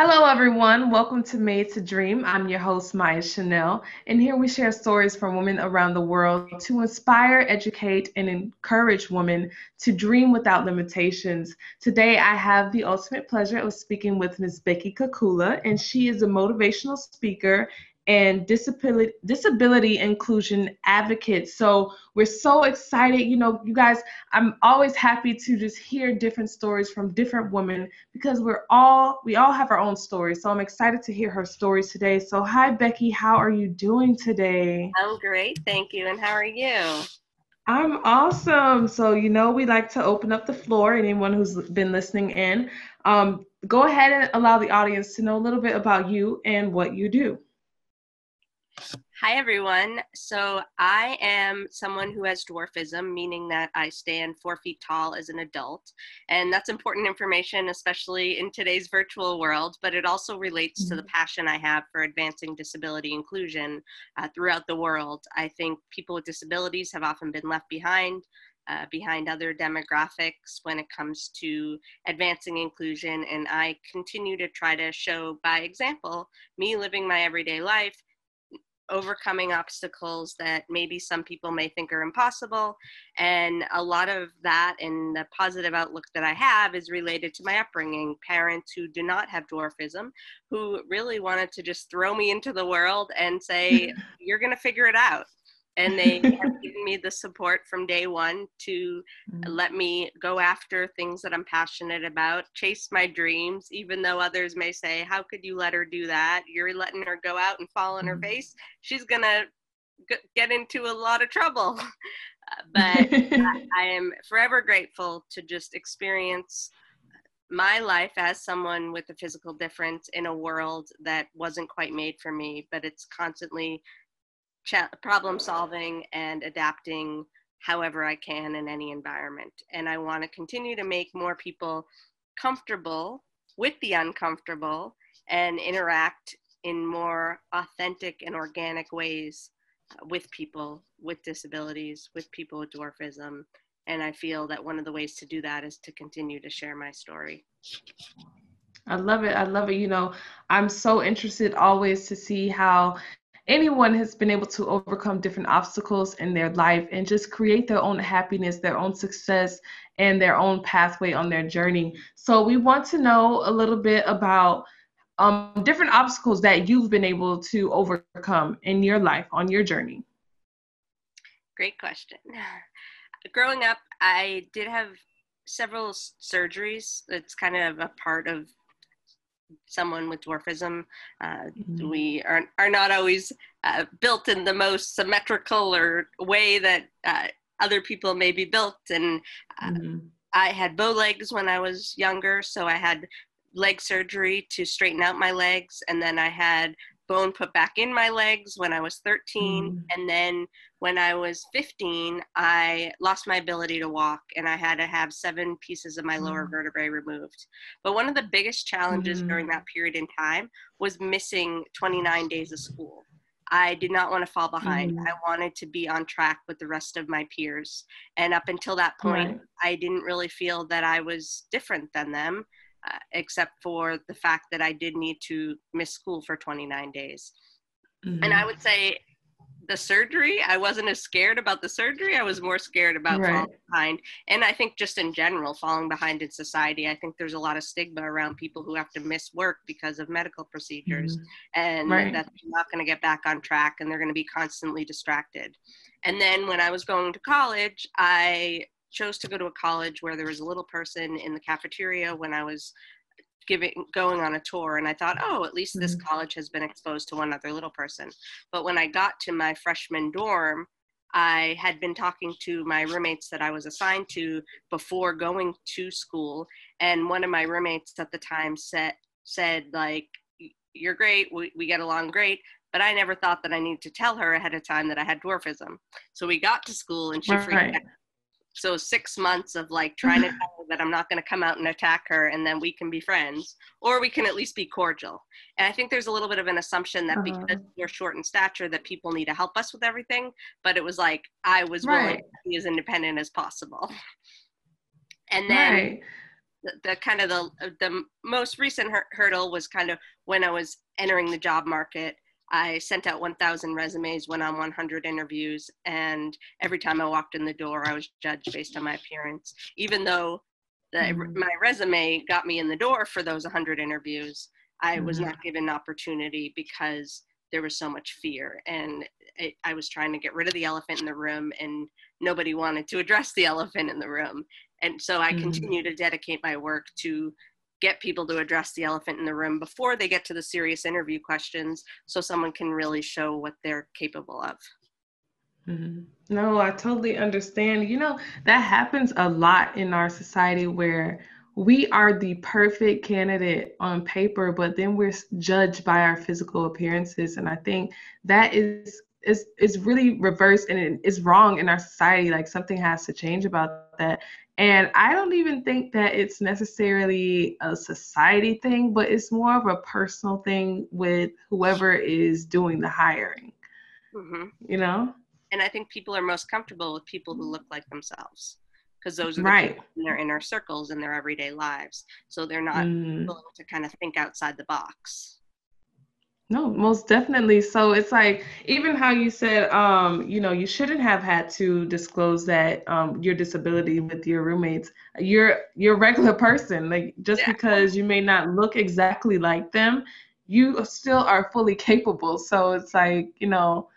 Hello, everyone. Welcome to Made to Dream. I'm your host, Maya Chanel, and here we share stories from women around the world to inspire, educate, and encourage women to dream without limitations. Today, I have the ultimate pleasure of speaking with Ms. Becky Kakula, and she is a motivational speaker and disability disability inclusion advocate. So we're so excited. You know, you guys, I'm always happy to just hear different stories from different women because we're all we all have our own stories. So I'm excited to hear her stories today. So hi Becky, how are you doing today? I'm great, thank you. And how are you? I'm awesome. So, you know, we like to open up the floor. Anyone who's been listening in, um, go ahead and allow the audience to know a little bit about you and what you do. Hi, everyone. So, I am someone who has dwarfism, meaning that I stand four feet tall as an adult. And that's important information, especially in today's virtual world, but it also relates to the mm-hmm. passion I have for advancing disability inclusion uh, throughout the world. I think people with disabilities have often been left behind. Uh, behind other demographics when it comes to advancing inclusion. And I continue to try to show by example, me living my everyday life, overcoming obstacles that maybe some people may think are impossible. And a lot of that and the positive outlook that I have is related to my upbringing. Parents who do not have dwarfism, who really wanted to just throw me into the world and say, You're going to figure it out and they have given me the support from day one to mm. let me go after things that I'm passionate about, chase my dreams, even though others may say, How could you let her do that? You're letting her go out and fall on mm. her face. She's going to get into a lot of trouble. but I, I am forever grateful to just experience my life as someone with a physical difference in a world that wasn't quite made for me, but it's constantly cha- problem solving and adapting however I can in any environment. And I want to continue to make more people comfortable with the uncomfortable and interact in more authentic and organic ways uh, with people with disabilities, with people with dwarfism. And I feel that one of the ways to do that is to continue to share my story. I love it. I love it. You know, I'm so interested always to see how anyone has been able to overcome different obstacles in their life and just create their own happiness, their own success, and their own pathway on their journey. So we want to know a little bit about um, different obstacles that you've been able to overcome in your life on your journey. Great question. Growing up, I did have several surgeries. It's kind of a part of someone with dwarfism. Uh, mm-hmm. We are, are not always uh, built in the most symmetrical or way that uh, other people may be built. And uh, mm-hmm. I had bow legs when I was younger, so I had leg surgery to straighten out my legs, and then I had bone put back in my legs when I was 13. Mm. And then when I was 15, I lost my ability to walk and I had to have seven pieces of my lower mm. vertebrae removed. But one of the biggest challenges mm. during that period in time was missing 29 days of school. I did not want to fall behind. Mm. I wanted to be on track with the rest of my peers. And up until that point, right. I didn't really feel that I was different than them. Uh, except for the fact that I did need to miss school for 29 days. And I would say the surgery, I wasn't as scared about the surgery. I was more scared about right. falling behind. And I think just in general, falling behind in society, I think there's a lot of stigma around people who have to miss work because of medical procedures mm-hmm. and right. that they're not going to get back on track and they're going to be constantly distracted. And then when I was going to college, I chose to go to a college where there was a little person in the cafeteria when I was giving going on a tour and I thought, oh, at least this mm-hmm. college has been exposed to one other little person. But when I got to my freshman dorm, I had been talking to my roommates that I was assigned to before going to school, and one of my roommates at the time said said like, "You're great, we, we get along great." But I never thought that I needed to tell her ahead of time that I had dwarfism. So we got to school and she right. freaked out so six months of like trying to tell her that I'm not going to come out and attack her, and then we can be friends, or we can at least be cordial. And I think there's a little bit of an assumption that uh-huh. because we're short in stature, that people need to help us with everything. But it was like I was right. willing to be as independent as possible. And then. Right. the, the kind of the the most recent hurdle was kind of when I was entering the job market. I sent out 1,000 resumes, went on 100 interviews, and every time I walked in the door, I was judged based on my appearance. Even though the, mm-hmm. my resume got me in the door for those 100 interviews, I mm-hmm. was not given an opportunity because there was so much fear, and it, I was trying to get rid of the elephant in the room, and nobody wanted to address the elephant in the room. And so I mm-hmm. continue to dedicate my work to get people to address the elephant in the room before they get to the serious interview questions so someone can really show what they're capable of. Mm-hmm. No, I totally understand. You know, that happens a lot in our society where we are the perfect candidate on paper, but then we're judged by our physical appearances. And I think that is is is really reversed and it is wrong in our society. Like something has to change about that. And I don't even think that it's necessarily a society thing, but it's more of a personal thing with whoever is doing the hiring. Mm-hmm. You know? And I think people are most comfortable with people who look like themselves because those are right. in their inner circles in their everyday lives. So they're not mm. willing to kind of think outside the box. No, most definitely. So it's like even how you said, um, you know, you shouldn't have had to disclose that um, your disability with your roommates. You're you're a regular person. Like just yeah. because you may not look exactly like them, you still are fully capable. So it's like you know,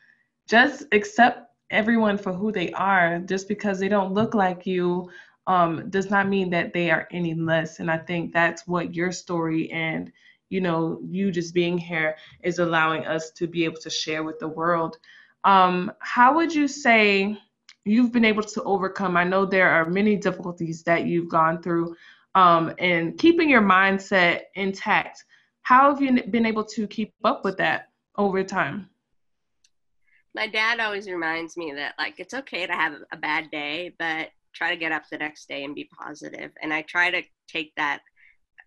just accept everyone for who they are. Just because they don't look like you um, does not mean that they are any less. And I think that's what your story and you know, you just being here is allowing us to be able to share with the world. Um, how would you say you've been able to overcome? I know there are many difficulties that you've gone through, um, and keeping your mindset intact. How have you been able to keep up with that over time? My dad always reminds me that like it's okay to have a bad day, but try to get up the next day and be positive. And I try to take that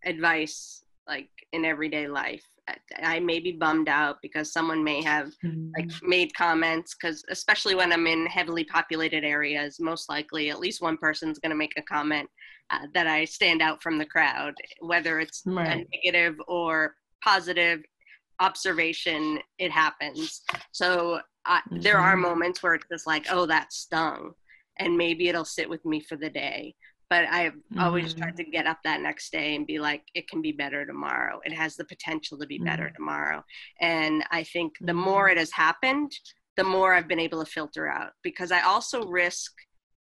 advice like in everyday life. I may be bummed out because someone may have mm-hmm. like made comments because especially when I'm in heavily populated areas, most likely at least one person's going to make a comment uh, that I stand out from the crowd, whether it's right. a negative or positive observation. It happens. So uh, mm-hmm. there are mm-hmm. moments where it's just like, oh, that stung, and maybe it'll sit with me for the day but I've mm-hmm. always tried to get up that next day and be like, it can be better tomorrow. It has the potential to be mm-hmm. better tomorrow. And I think the mm-hmm. more it has happened, the more I've been able to filter out because I also risk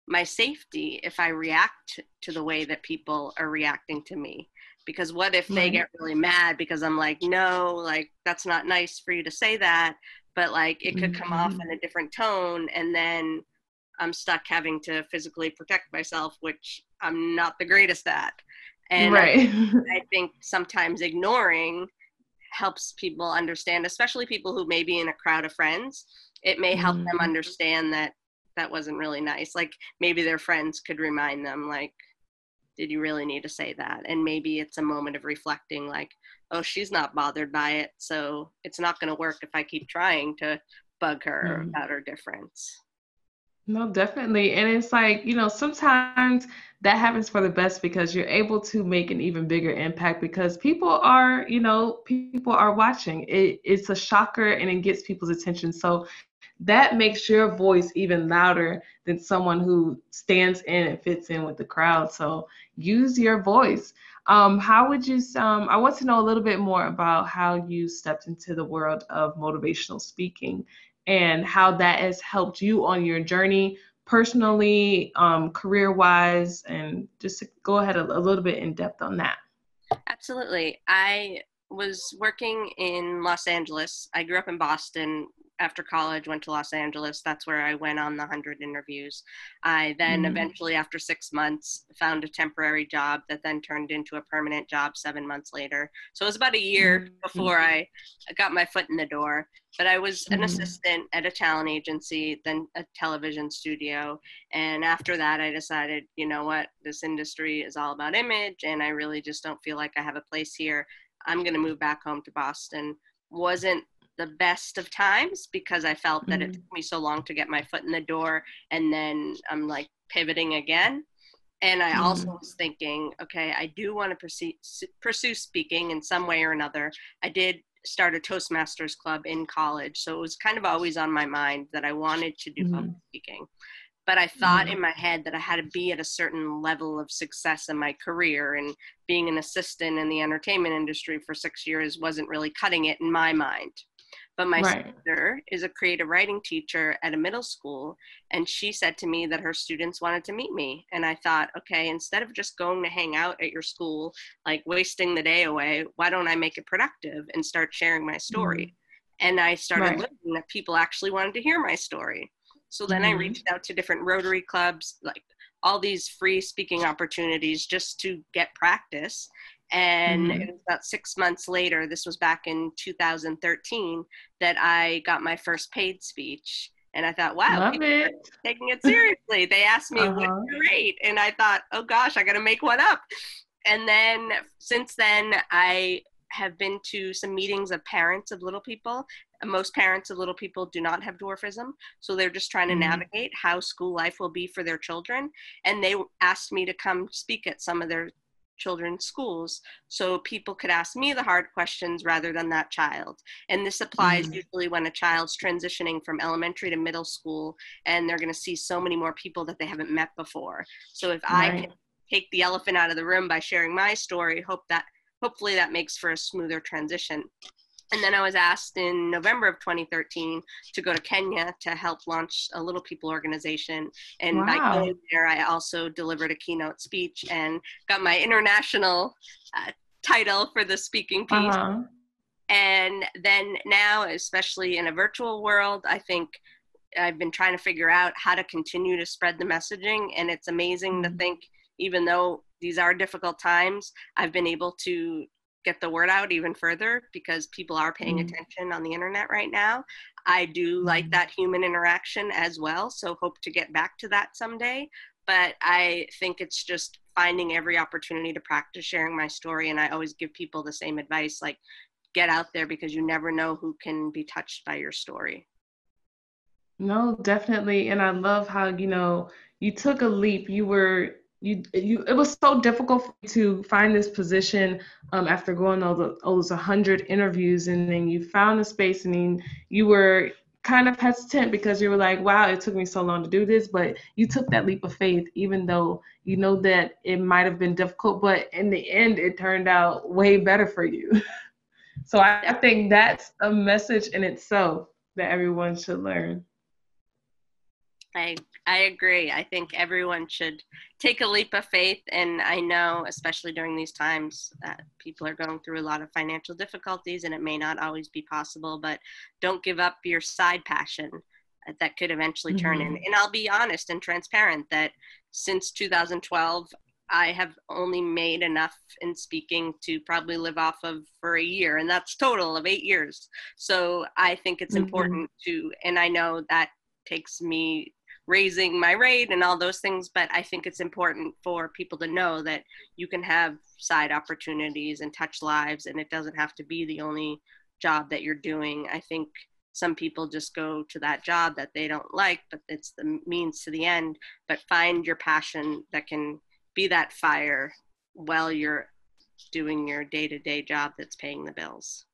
my safety if I react to the way that people are reacting to me. Because what if they get really mad because I'm like, no, like, that's not nice for you to say that. But like, it could come off mm-hmm. in a different tone. And then I'm stuck having to physically protect myself, which I'm not the greatest at. And right. I, I think sometimes ignoring helps people understand, especially people who may be in a crowd of friends. It may help mm. them understand that that wasn't really nice. Like maybe their friends could remind them, like, did you really need to say that? And maybe it's a moment of reflecting, like, oh, she's not bothered by it. So it's not going to work if I keep trying to bug her mm. about her difference. No, definitely. And it's like, you know, sometimes that happens for the best because you're able to make an even bigger impact because people are, you know, people are watching. It, it's a shocker and it gets people's attention. So that makes your voice even louder than someone who stands in and fits in with the crowd. So use your voice. Um, how would you, um, I want to know a little bit more about how you stepped into the world of motivational speaking and how that has helped you on your journey personally, um, career wise, and just go ahead a, a little bit in depth on that. Absolutely. I was working in Los Angeles. I grew up in Boston, after college went to los angeles that's where i went on the 100 interviews i then mm. eventually after six months found a temporary job that then turned into a permanent job seven months later so it was about a year mm. before i got my foot in the door but i was an mm. assistant at a talent agency then a television studio and after that i decided you know what this industry is all about image and i really just don't feel like i have a place here i'm going to move back home to boston wasn't the best of times because I felt that mm-hmm. it took me so long to get my foot in the door and then I'm like pivoting again. And I mm-hmm. also was thinking, okay, I do want to pursue, pursue speaking in some way or another. I did start a Toastmasters club in college, so it was kind of always on my mind that I wanted to do mm-hmm. public speaking. But I thought mm-hmm. in my head that I had to be at a certain level of success in my career, and being an assistant in the entertainment industry for six years wasn't really cutting it in my mind. But my right. sister is a creative writing teacher at a middle school, and she said to me that her students wanted to meet me. And I thought, okay, instead of just going to hang out at your school, like wasting the day away, why don't I make it productive and start sharing my story? Mm-hmm. And I started right. learning that people actually wanted to hear my story. So then mm-hmm. I reached out to different Rotary clubs, like all these free speaking opportunities just to get practice. And mm-hmm. it was about six months later, this was back in 2013, that I got my first paid speech. And I thought, wow, it. taking it seriously. they asked me, uh-huh. what's your rate? And I thought, oh gosh, I got to make one up. And then since then, I have been to some meetings of parents of little people. Most parents of little people do not have dwarfism, so they're just trying to mm-hmm. navigate how school life will be for their children. And they asked me to come speak at some of their children's schools so people could ask me the hard questions rather than that child and this applies mm-hmm. usually when a child's transitioning from elementary to middle school and they're going to see so many more people that they haven't met before so if right. i can take the elephant out of the room by sharing my story hope that hopefully that makes for a smoother transition and then I was asked in November of 2013 to go to Kenya to help launch a Little People organization. And wow. by going there, I also delivered a keynote speech and got my international uh, title for the speaking piece. Uh-huh. And then now, especially in a virtual world, I think I've been trying to figure out how to continue to spread the messaging. And it's amazing mm-hmm. to think, even though these are difficult times, I've been able to get the word out even further because people are paying mm-hmm. attention on the internet right now. I do like mm-hmm. that human interaction as well, so hope to get back to that someday. But I think it's just finding every opportunity to practice sharing my story. And I always give people the same advice like, get out there because you never know who can be touched by your story. No, definitely. And I love how, you know, you took a leap. You were you you it was so difficult to find this position um, after going all, those 100 interviews and then you found the space and then you were kind of hesitant because you were like wow it took me so long to do this but you took that leap of faith even though you know that it might have been difficult but in the end it turned out way better for you. So I, I think that's a message in itself that everyone should learn. I I agree. I think everyone should take a leap of faith. And I know, especially during these times, that people are going through a lot of financial difficulties and it may not always be possible, but don't give up your side passion that could eventually turn mm-hmm. in. And I'll be honest and transparent that since 2012, I have only made enough in speaking to probably live off of for a year, and that's total of eight years. So I think it's mm-hmm. important to, and I know that takes me raising my rate and all those things but i think it's important for people to know that you can have side opportunities and touch lives and it doesn't have to be the only job that you're doing. I think some people just go to that job that they don't like but it's the means to the end. But find your passion that can be that fire while you're doing your day-to-day job that's paying the bills.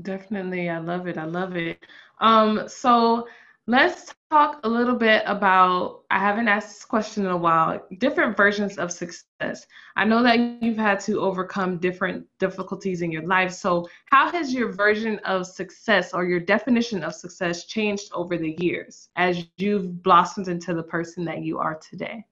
Definitely i love it i love it. Um so Let's talk a little bit about. I haven't asked this question in a while. Different versions of success. I know that you've had to overcome different difficulties in your life. So, how has your version of success or your definition of success changed over the years as you've blossomed into the person that you are today?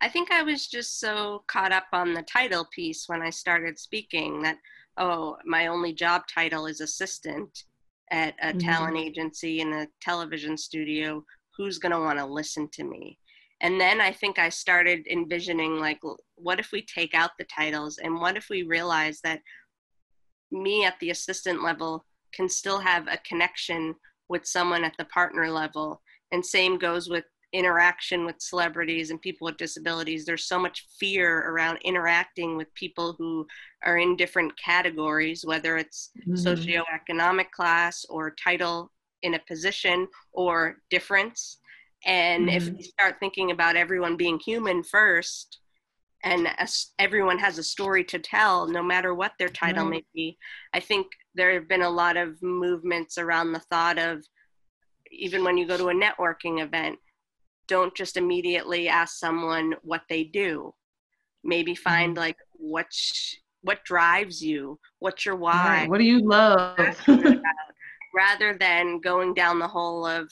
I think I was just so caught up on the title piece when I started speaking that, oh, my only job title is assistant at a mm-hmm. talent agency in a television studio who's going to want to listen to me and then i think i started envisioning like what if we take out the titles and what if we realize that me at the assistant level can still have a connection with someone at the partner level and same goes with interaction with celebrities and people with disabilities. There's so much fear around interacting with people who are in different categories, whether it's mm-hmm. socioeconomic class or title in a position or difference. And mm-hmm. if we start thinking about everyone being human first, and everyone has a story to tell, no matter what their title may be, I think there have been a lot of movements around the thought of even when you go to a networking event, don't just immediately ask someone what they do. Maybe find mm-hmm. like what what drives you, what's your why, right. what do you love, rather than going down the hole of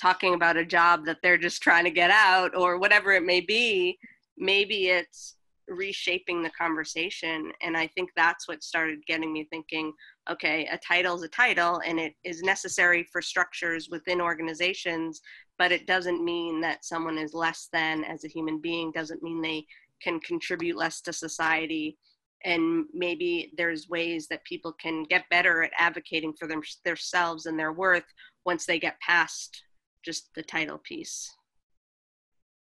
talking about a job that they're just trying to get out or whatever it may be. Maybe it's reshaping the conversation and i think that's what started getting me thinking okay a title is a title and it is necessary for structures within organizations but it doesn't mean that someone is less than as a human being doesn't mean they can contribute less to society. And maybe there's ways that people can get better at advocating for them, themselves and their worth once they get past just the title piece.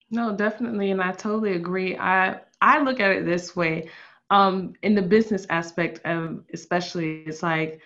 No definitely and i totally agree. I i look at it this way um in the business aspect of especially it's like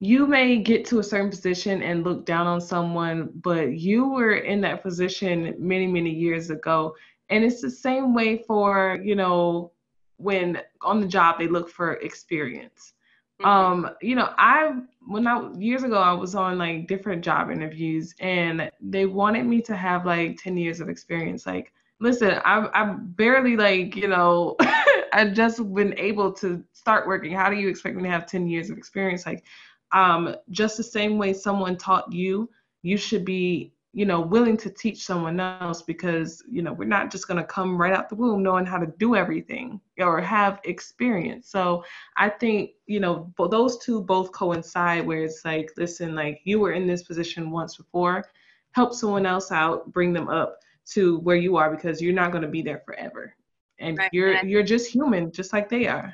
you may get to a certain position and look down on someone, but you were in that position many, many years ago. And it's the same way for, you know, when on the job they look for experience. Mm-hmm. Um, you know, I when I years ago I was on like different job interviews and they wanted me to have like 10 years of experience. Like, listen, I'm I'm barely like, you know, I've just been able to start working. How do you expect me to have 10 years of experience? Like um, just the same way someone taught you, you should be, you know, willing to teach someone else because, you know, we're not just going to come right out the womb knowing how to do everything or have experience. So I think, you know, those two both coincide where it's like, listen, like you were in this position once before, help someone else out, bring them up to where you are because you're not going to be there forever. And right. you're and you're just human just like they are.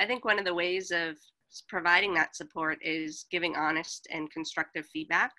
I think one of the ways of providing that support is giving honest and constructive feedback.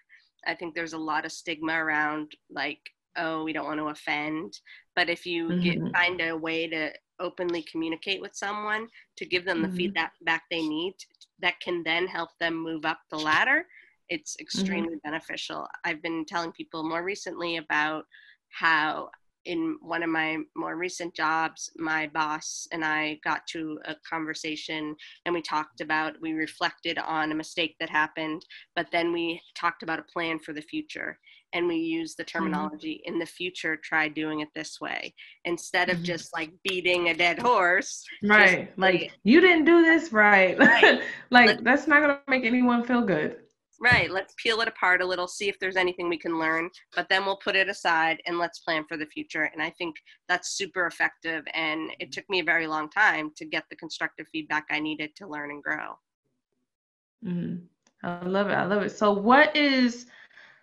I think there's a lot of stigma around like, oh, we don't want to offend. But if you mm-hmm. get, find a way to openly communicate with someone to give them the mm-hmm. feedback back they need that can then help them move up the ladder, it's mm-hmm. extremely mm-hmm. beneficial. I've been telling people more recently about how in one of my more recent jobs, my boss and I got to a conversation and we talked about, we reflected on a mistake that happened, but then we talked about a plan for the future. And we used the mm-hmm. terminology mm-hmm. in the future, try doing it this way instead of mm-hmm. just like beating a dead horse. Right. Like, you didn't do this right. right. like, Let, that's not going to make anyone feel good. Right. Let's peel it apart a little, see if there's anything we can learn, but then we'll put it aside and let's plan for the future. And I think that's super effective. And it took me a very long time to get the constructive feedback I needed to learn and grow. Mm-hmm. I love it. I love it. So, what is,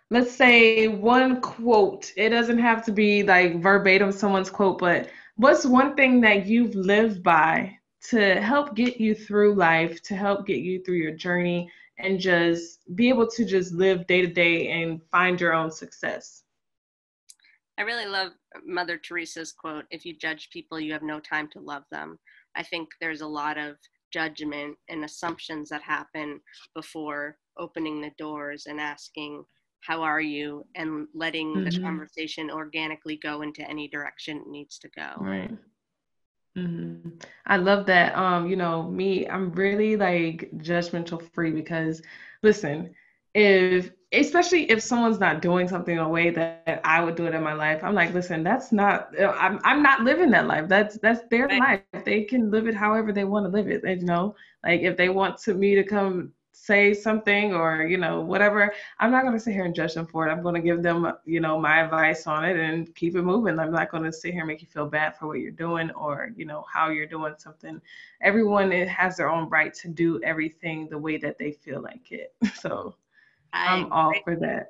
let's say, one quote? It doesn't have to be like verbatim someone's quote, but what's one thing that you've lived by to help get you through life, to help get you through your journey? And just be able to just live day to day and find your own success. I really love Mother Teresa's quote if you judge people, you have no time to love them. I think there's a lot of judgment and assumptions that happen before opening the doors and asking, How are you? and letting mm-hmm. the conversation organically go into any direction it needs to go. Right. Mm-hmm. I love that. Um, you know, me, I'm really like judgmental free because listen, if especially if someone's not doing something in a way that I would do it in my life, I'm like, listen, that's not I'm I'm not living that life. That's that's their right. life. They can live it however they want to live it. You know, like if they want to me to come say something or you know whatever i'm not going to sit here and judge them for it. I'm going to give them you know my advice on it and keep it moving. I'm not going to sit here and make you feel bad for what you're doing or you know how you're doing something. Everyone has their own right to do everything the way that they feel like it. So I i'm all for that.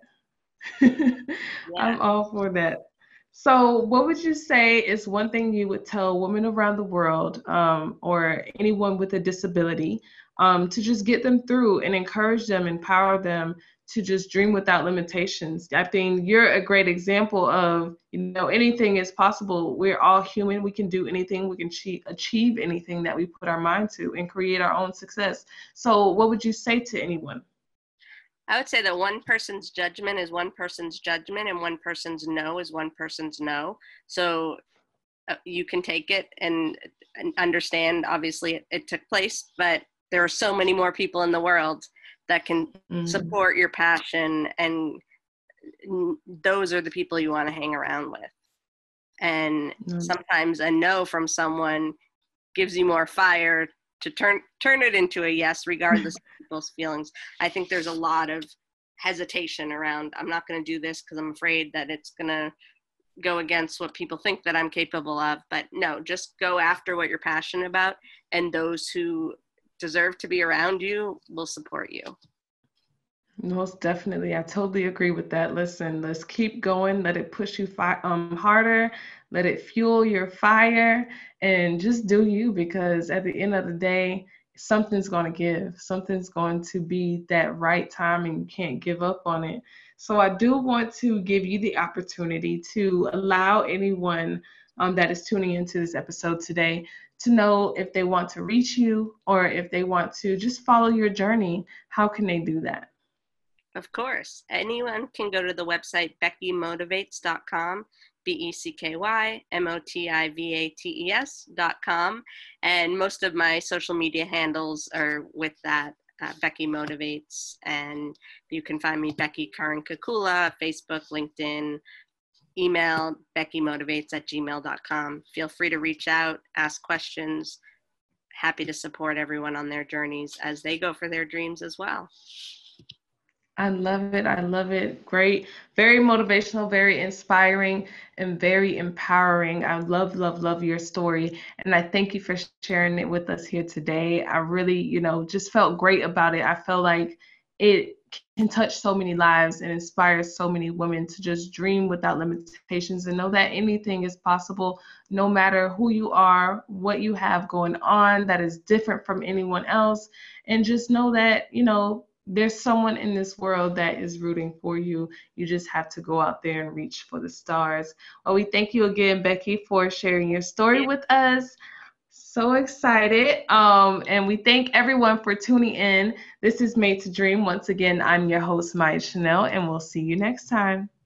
Yeah. i'm all for that. So, what would you say is one thing you would tell women around the world um, or anyone with a disability um, to just get them through and encourage them, empower them to just dream without limitations. I think you're a great example of, you know, anything is possible. We're all human. We can do anything. We can achieve, achieve anything that we put our mind to and create our own success. So, what would you say to anyone? I would say that one person's judgment is one person's judgment, and one person's no is one person's no. So uh, you can take it and, and understand. Obviously, it, it, took place, but there are so many more people in the world that can mm-hmm. support your passion, and those are the people you want to hang around with. And mm-hmm. sometimes a no from someone gives you more fire to turn turn it into a yes regardless of people's feelings i think there's a lot of hesitation around i'm not going to do this because i'm afraid that it's going to go against what people think that i'm capable of but no just go after what you're passionate about and those who deserve to be around you will support you most definitely. I totally agree with that. Listen, let's keep going. Let it push you fi- um, harder. Let it fuel your fire and just do you because at the end of the day, something's going to give. Something's going to be that right time and you can't give up on it. So I do want to give you the opportunity to allow anyone um, that is tuning into this episode today to know if they want to reach you or if they want to just follow your journey. How can they do that? Of course. Anyone can go to the website beckymotivates.com, B E C K Y M O T I V A T E S.com. And most of my social media handles are with that. Uh, Becky Motivates, and you can find me Becky Curran Kakula, Facebook, LinkedIn, email beckymotivates at gmail.com. Feel free to reach out, ask questions. Happy to support everyone on their journeys as they go for their dreams as well. I love it. I love it. Great. Very motivational, very inspiring, and very empowering. I love, love, love your story. And I thank you for sharing it with us here today. I really, you know, just felt great about it. I felt like it can touch so many lives and inspire so many women to just dream without limitations and know that anything is possible no matter who you are, what you have going on that is different from anyone else. And just know that, you know, there's someone in this world that is rooting for you. You just have to go out there and reach for the stars. Well, we thank you again, Becky, for sharing your story with us. So excited. Um, and we thank everyone for tuning in. This is Made to Dream. Once again, I'm your host, Maya Chanel, and we'll see you next time.